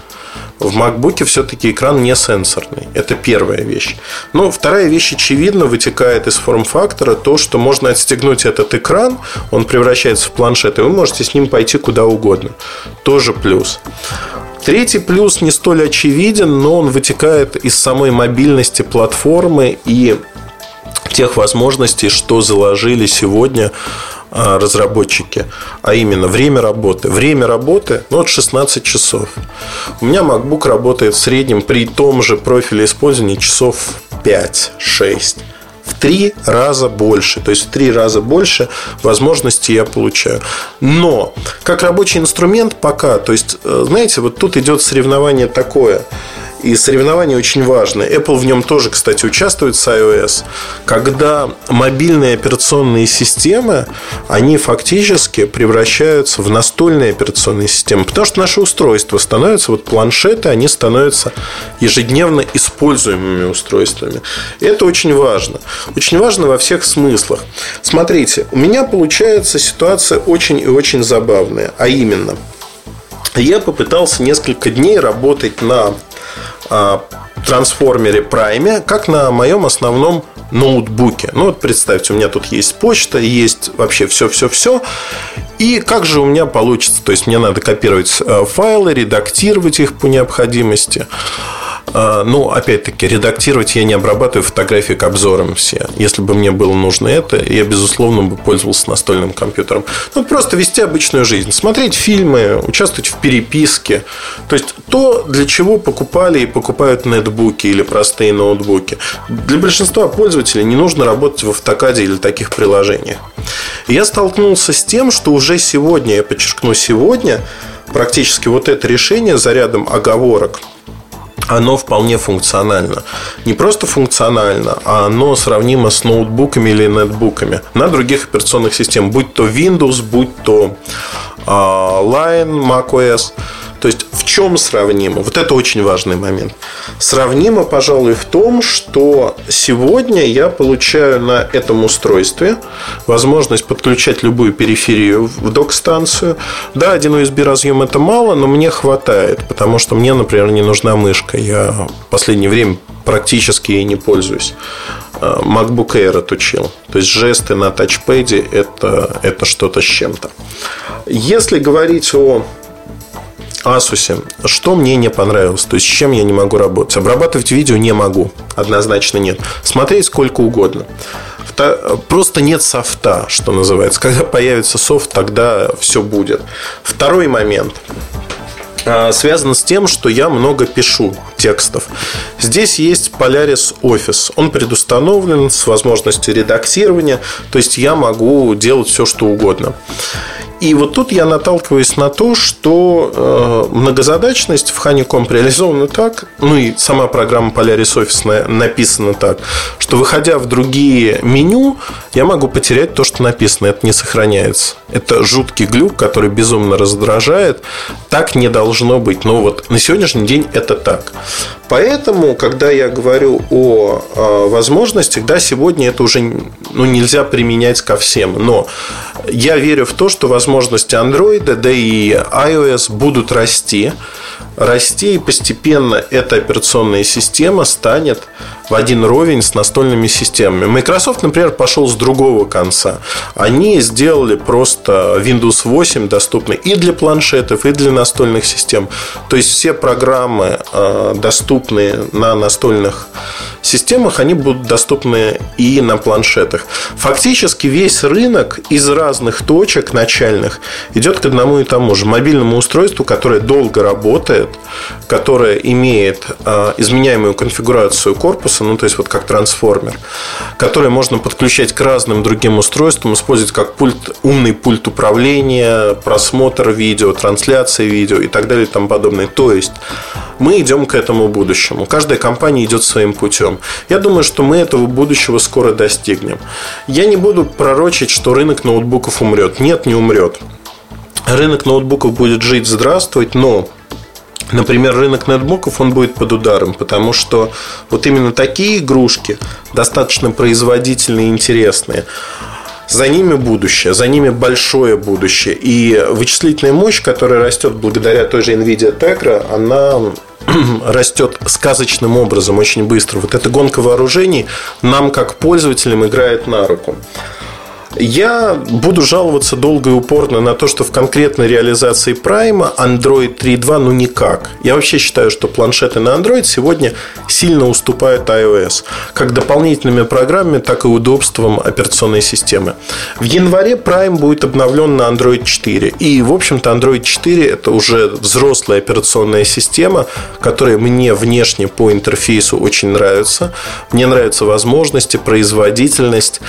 в MacBook все-таки экран не сенсорный. Это первая вещь. Но вторая вещь, очевидно, вытекает из форм-фактора то, что можно отстегнуть этот экран, он превращается в планшет, и вы можете с ним пойти куда угодно. Тоже плюс. Третий плюс не столь очевиден, но он вытекает из самой мобильности платформы и тех возможностей, что заложили сегодня разработчики, а именно время работы. Время работы ну, от 16 часов. У меня MacBook работает в среднем при том же профиле использования часов 5-6 в три раза больше. То есть в три раза больше возможностей я получаю. Но как рабочий инструмент пока, то есть, э, знаете, вот тут идет соревнование такое. И соревнования очень важны. Apple в нем тоже, кстати, участвует с iOS. Когда мобильные операционные системы, они фактически превращаются в настольные операционные системы. Потому что наши устройства становятся, вот планшеты, они становятся ежедневно используемыми устройствами. Это очень важно. Очень важно во всех смыслах. Смотрите, у меня получается ситуация очень и очень забавная. А именно, я попытался несколько дней работать на трансформере Prime, как на моем основном ноутбуке. Ну вот представьте, у меня тут есть почта, есть вообще все-все-все. И как же у меня получится? То есть мне надо копировать э, файлы, редактировать их по необходимости. А, ну, опять-таки, редактировать я не обрабатываю фотографии к обзорам все. Если бы мне было нужно это, я, безусловно, бы пользовался настольным компьютером. Ну, просто вести обычную жизнь. Смотреть фильмы, участвовать в переписке. То есть, то, для чего покупали и покупают нетбуки или простые ноутбуки. Для большинства пользователей не нужно работать в автокаде или таких приложениях. Я столкнулся с тем, что уже сегодня, я подчеркну сегодня, практически вот это решение за рядом оговорок – оно вполне функционально. Не просто функционально, а оно сравнимо с ноутбуками или нетбуками на других операционных системах, будь то Windows, будь то а, Line, macOS. То есть в чем сравнимо? Вот это очень важный момент. Сравнимо, пожалуй, в том, что сегодня я получаю на этом устройстве возможность подключать любую периферию в док-станцию. Да, один USB разъем это мало, но мне хватает, потому что мне, например, не нужна мышка. Я в последнее время практически ей не пользуюсь. А, MacBook Air отучил. То есть жесты на тачпеде это, это что-то с чем-то. Если говорить о Asus. Что мне не понравилось? То есть, с чем я не могу работать? Обрабатывать видео не могу. Однозначно нет. Смотреть сколько угодно. Просто нет софта, что называется. Когда появится софт, тогда все будет. Второй момент а, связано с тем, что я много пишу текстов. Здесь есть Polaris Office. Он предустановлен с возможностью редактирования, то есть я могу делать все, что угодно. И вот тут я наталкиваюсь на то, что э, многозадачность в Honeycomb реализована так, ну и сама программа Polaris Office написана так, что выходя в другие меню, я могу потерять то, что написано. Это не сохраняется. Это жуткий глюк, который безумно раздражает. Так не должно быть. Но вот на сегодняшний день это так. Поэтому, когда я говорю о, о возможностях, да, сегодня это уже ну, нельзя применять ко всем. Но я верю в то, что возможности Android, да и iOS будут расти. Расти и постепенно эта операционная система станет в один ровень с настольными системами. Microsoft, например, пошел с другого конца. Они сделали просто Windows 8 доступный и для планшетов, и для настольных систем. То есть все программы, э, доступные на настольных системах, они будут доступны и на планшетах. Фактически весь рынок из разных точек начальных идет к одному и тому же мобильному устройству, которое долго работает, которое имеет э, изменяемую конфигурацию корпуса, ну то есть вот как трансформер, который можно подключать к разным другим устройствам, использовать как пульт, умный пульт управления, просмотр видео, трансляция видео и так далее и тому подобное. То есть мы идем к этому будущему. Каждая компания идет своим путем. Я думаю, что мы этого будущего скоро достигнем. Я не буду пророчить, что рынок ноутбуков умрет. Нет, не умрет. Рынок ноутбуков будет жить, здравствовать, но Например, рынок нетбуков, он будет под ударом, потому что вот именно такие игрушки достаточно производительные и интересные. За ними будущее, за ними большое будущее. И вычислительная мощь, которая растет благодаря той же NVIDIA Tegra, она растет сказочным образом очень быстро. Вот эта гонка вооружений нам, как пользователям, играет на руку. Я буду жаловаться долго и упорно на то, что в конкретной реализации Prime Android 3.2 ну никак. Я вообще считаю, что планшеты на Android сегодня сильно уступают iOS. Как дополнительными программами, так и удобством операционной системы. В январе Prime будет обновлен на Android 4. И, в общем-то, Android 4 это уже взрослая операционная система, которая мне внешне по интерфейсу очень нравится. Мне нравятся возможности, производительность.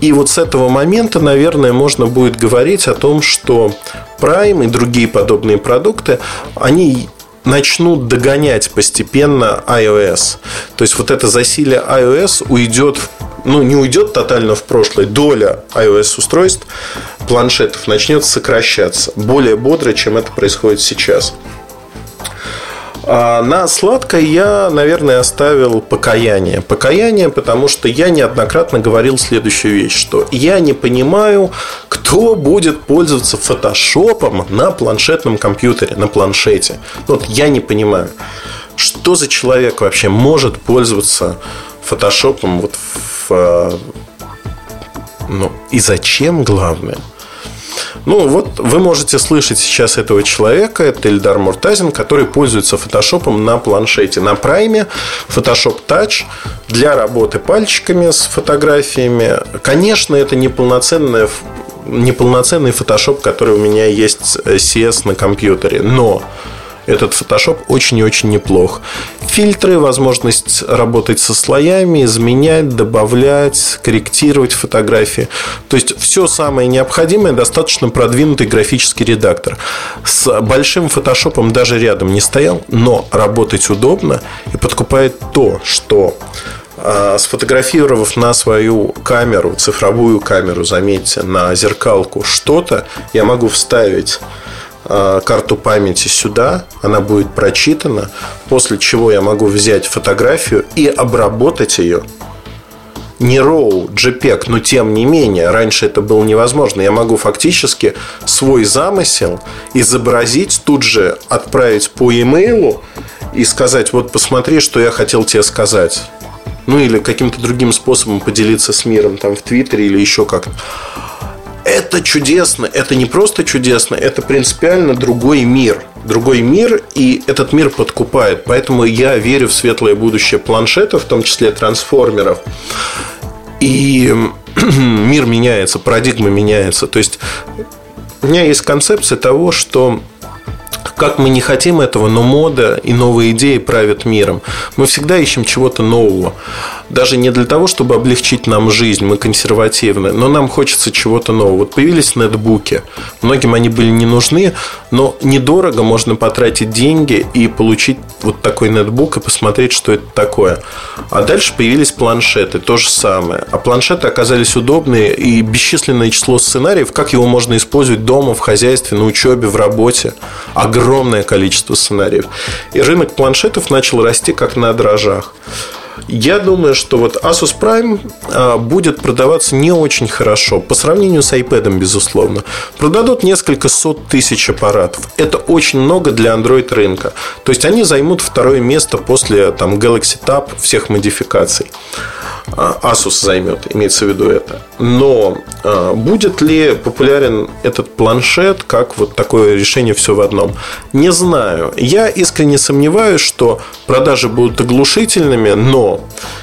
И вот с этого момента, наверное, можно будет говорить о том, что Prime и другие подобные продукты, они начнут догонять постепенно iOS. То есть вот это засилие iOS уйдет, ну не уйдет тотально в прошлое, доля iOS устройств, планшетов начнет сокращаться более бодро, чем это происходит сейчас. А на сладкое я, наверное, оставил покаяние. Покаяние, потому что я неоднократно говорил следующую вещь, что я не понимаю, кто будет пользоваться фотошопом на планшетном компьютере, на планшете. Вот я не понимаю, что за человек вообще может пользоваться фотошопом вот в а, ну, и зачем, главное – ну, вот вы можете слышать сейчас этого человека, это Эльдар Муртазин, который пользуется фотошопом на планшете. На прайме Photoshop Touch для работы пальчиками с фотографиями. Конечно, это неполноценная неполноценный фотошоп, который у меня есть CS на компьютере. Но этот Photoshop очень и очень неплох. Фильтры, возможность работать со слоями, изменять, добавлять, корректировать фотографии. То есть все самое необходимое, достаточно продвинутый графический редактор. С большим фотошопом даже рядом не стоял, но работать удобно и подкупает то, что а, сфотографировав на свою камеру, цифровую камеру, заметьте, на зеркалку что-то, я могу вставить карту памяти сюда, она будет прочитана, после чего я могу взять фотографию и обработать ее. Не RAW, JPEG, но тем не менее, раньше это было невозможно. Я могу фактически свой замысел изобразить, тут же отправить по e-mail и сказать, вот посмотри, что я хотел тебе сказать. Ну или каким-то другим способом поделиться с миром, там в Твиттере или еще как-то это чудесно. Это не просто чудесно, это принципиально другой мир. Другой мир, и этот мир подкупает. Поэтому я верю в светлое будущее планшетов, в том числе трансформеров. И мир меняется, парадигма меняется. То есть у меня есть концепция того, что как мы не хотим этого, но мода и новые идеи правят миром. Мы всегда ищем чего-то нового. Даже не для того, чтобы облегчить нам жизнь, мы консервативны, но нам хочется чего-то нового. Вот появились нетбуки. Многим они были не нужны, но недорого можно потратить деньги и получить вот такой нетбук и посмотреть, что это такое. А дальше появились планшеты, то же самое. А планшеты оказались удобные и бесчисленное число сценариев, как его можно использовать дома, в хозяйстве, на учебе, в работе. Огромное огромное количество сценариев. И рынок планшетов начал расти как на дрожжах. Я думаю, что вот Asus Prime а, будет продаваться не очень хорошо по сравнению с iPad, безусловно. Продадут несколько сот тысяч аппаратов. Это очень много для Android рынка. То есть они займут второе место после там, Galaxy Tab всех модификаций. А, Asus займет, имеется в виду это. Но а, будет ли популярен этот планшет, как вот такое решение все в одном? Не знаю. Я искренне сомневаюсь, что продажи будут оглушительными, но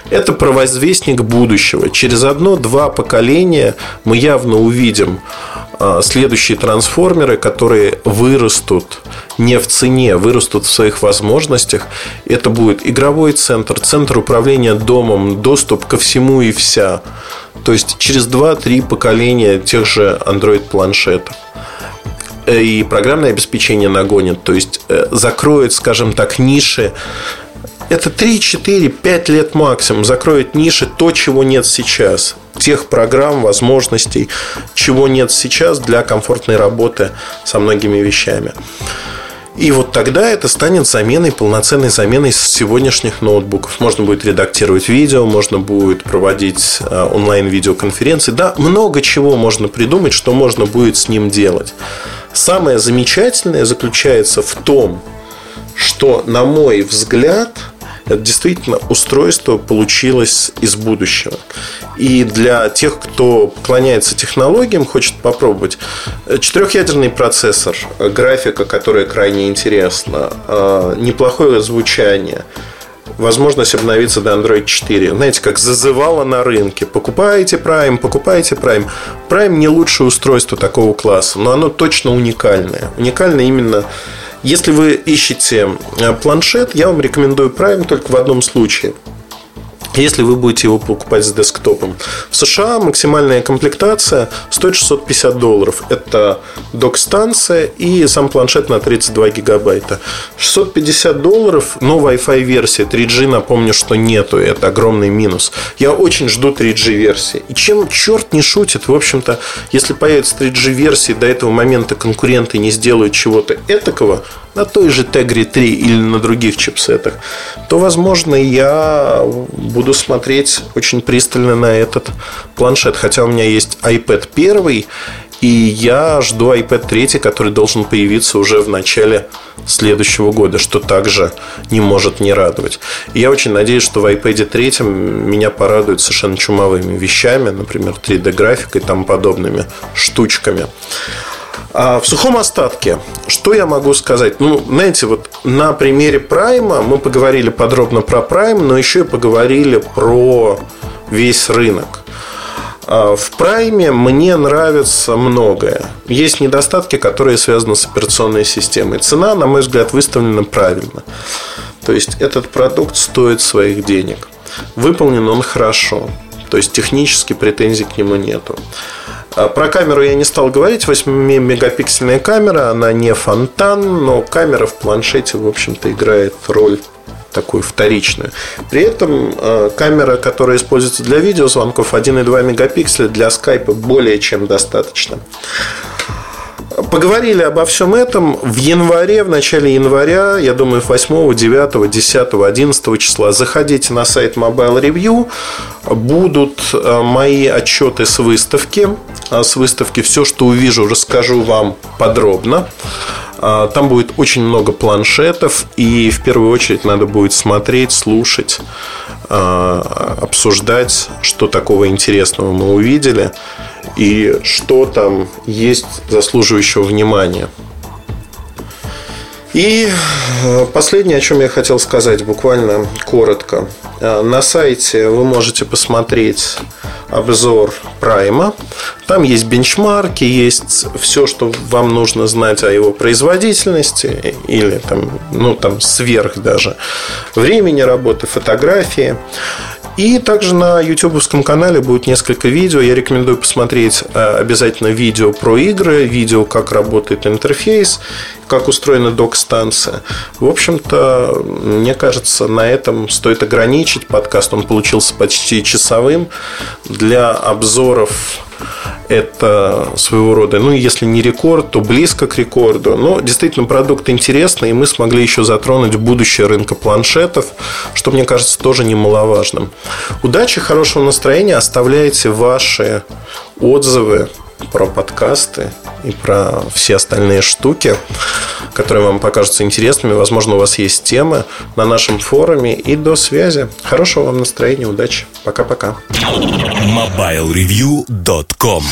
это провозвестник будущего. Через одно-два поколения мы явно увидим а, следующие трансформеры, которые вырастут не в цене, вырастут в своих возможностях. Это будет игровой центр, центр управления домом, доступ ко всему и вся. То есть через 2-3 поколения тех же Android-планшетов э, и программное обеспечение нагонит, то есть э, закроет, скажем так, ниши. Это 3, 4, 5 лет максимум закроет ниши то, чего нет сейчас тех программ, возможностей, чего нет сейчас для комфортной работы со многими вещами. И вот тогда это станет заменой, полноценной заменой сегодняшних ноутбуков. Можно будет редактировать видео, можно будет проводить э, онлайн-видеоконференции. Да, много чего можно придумать, что можно будет с ним делать. Самое замечательное заключается в том, что, на мой взгляд, это действительно устройство получилось из будущего. И для тех, кто поклоняется технологиям, хочет попробовать, четырехъядерный процессор, графика, которая крайне интересна, а, неплохое звучание, возможность обновиться до Android 4. Знаете, как зазывало на рынке. Покупайте Prime, покупайте Prime. Prime не лучшее устройство такого класса, но оно точно уникальное. Уникальное именно если вы ищете э, планшет, я вам рекомендую Prime только в одном случае. Если вы будете его покупать с десктопом. В США максимальная комплектация стоит 650 долларов. Это док-станция и сам планшет на 32 гигабайта. 650 долларов, но Wi-Fi версия 3G, напомню, что нету. Это огромный минус. Я очень жду 3G версии. И чем черт не шутит, в общем-то, если появится 3G версии, до этого момента конкуренты не сделают чего-то этакого, на той же Tegri 3 или на других чипсетах, то, возможно, я буду смотреть очень пристально на этот планшет. Хотя у меня есть iPad 1, и я жду iPad 3, который должен появиться уже в начале следующего года, что также не может не радовать. И я очень надеюсь, что в iPad 3 меня порадуют совершенно чумовыми вещами, например, 3D-графикой и тому подобными штучками. А в сухом остатке, что я могу сказать? Ну, знаете, вот на примере Прайма мы поговорили подробно про Прайм, но еще и поговорили про весь рынок. А в Прайме мне нравится многое. Есть недостатки, которые связаны с операционной системой. Цена, на мой взгляд, выставлена правильно. То есть этот продукт стоит своих денег. Выполнен он хорошо. То есть технически претензий к нему нету. А про камеру я не стал говорить. 8-мегапиксельная камера, она не фонтан, но камера в планшете, в общем-то, играет роль такую вторичную. При этом э, камера, которая используется для видеозвонков, 1,2 мегапикселя для скайпа более чем достаточно. Поговорили обо всем этом в январе, в начале января, я думаю, 8, 9, 10, 11 числа. Заходите на сайт Mobile Review, будут э, мои отчеты с выставки. А с выставки все, что увижу, расскажу вам подробно. А, там будет очень много планшетов, и в первую очередь надо будет смотреть, слушать, а, обсуждать, что такого интересного мы увидели и что там есть заслуживающего внимания. И э, последнее, о чем я хотел сказать, буквально коротко. Э, на сайте вы можете посмотреть обзор Прайма. Там есть бенчмарки, есть все, что вам нужно знать о его производительности или там, ну, там сверх даже времени работы, фотографии. И также на ютубовском канале будет несколько видео. Я рекомендую посмотреть э, обязательно видео про игры, видео, как работает интерфейс, как устроена док-станция. В общем-то, мне кажется, на этом стоит ограничить подкаст. Он получился почти часовым. Для обзоров это своего рода, ну, если не рекорд, то близко к рекорду. Но действительно продукт интересный, и мы смогли еще затронуть будущее рынка планшетов, что, мне кажется, тоже немаловажным. Удачи, хорошего настроения. Оставляйте ваши отзывы про подкасты и про все остальные штуки, которые вам покажутся интересными. Возможно, у вас есть темы на нашем форуме. И до связи. Хорошего вам настроения, удачи. Пока-пока. MobileReview.com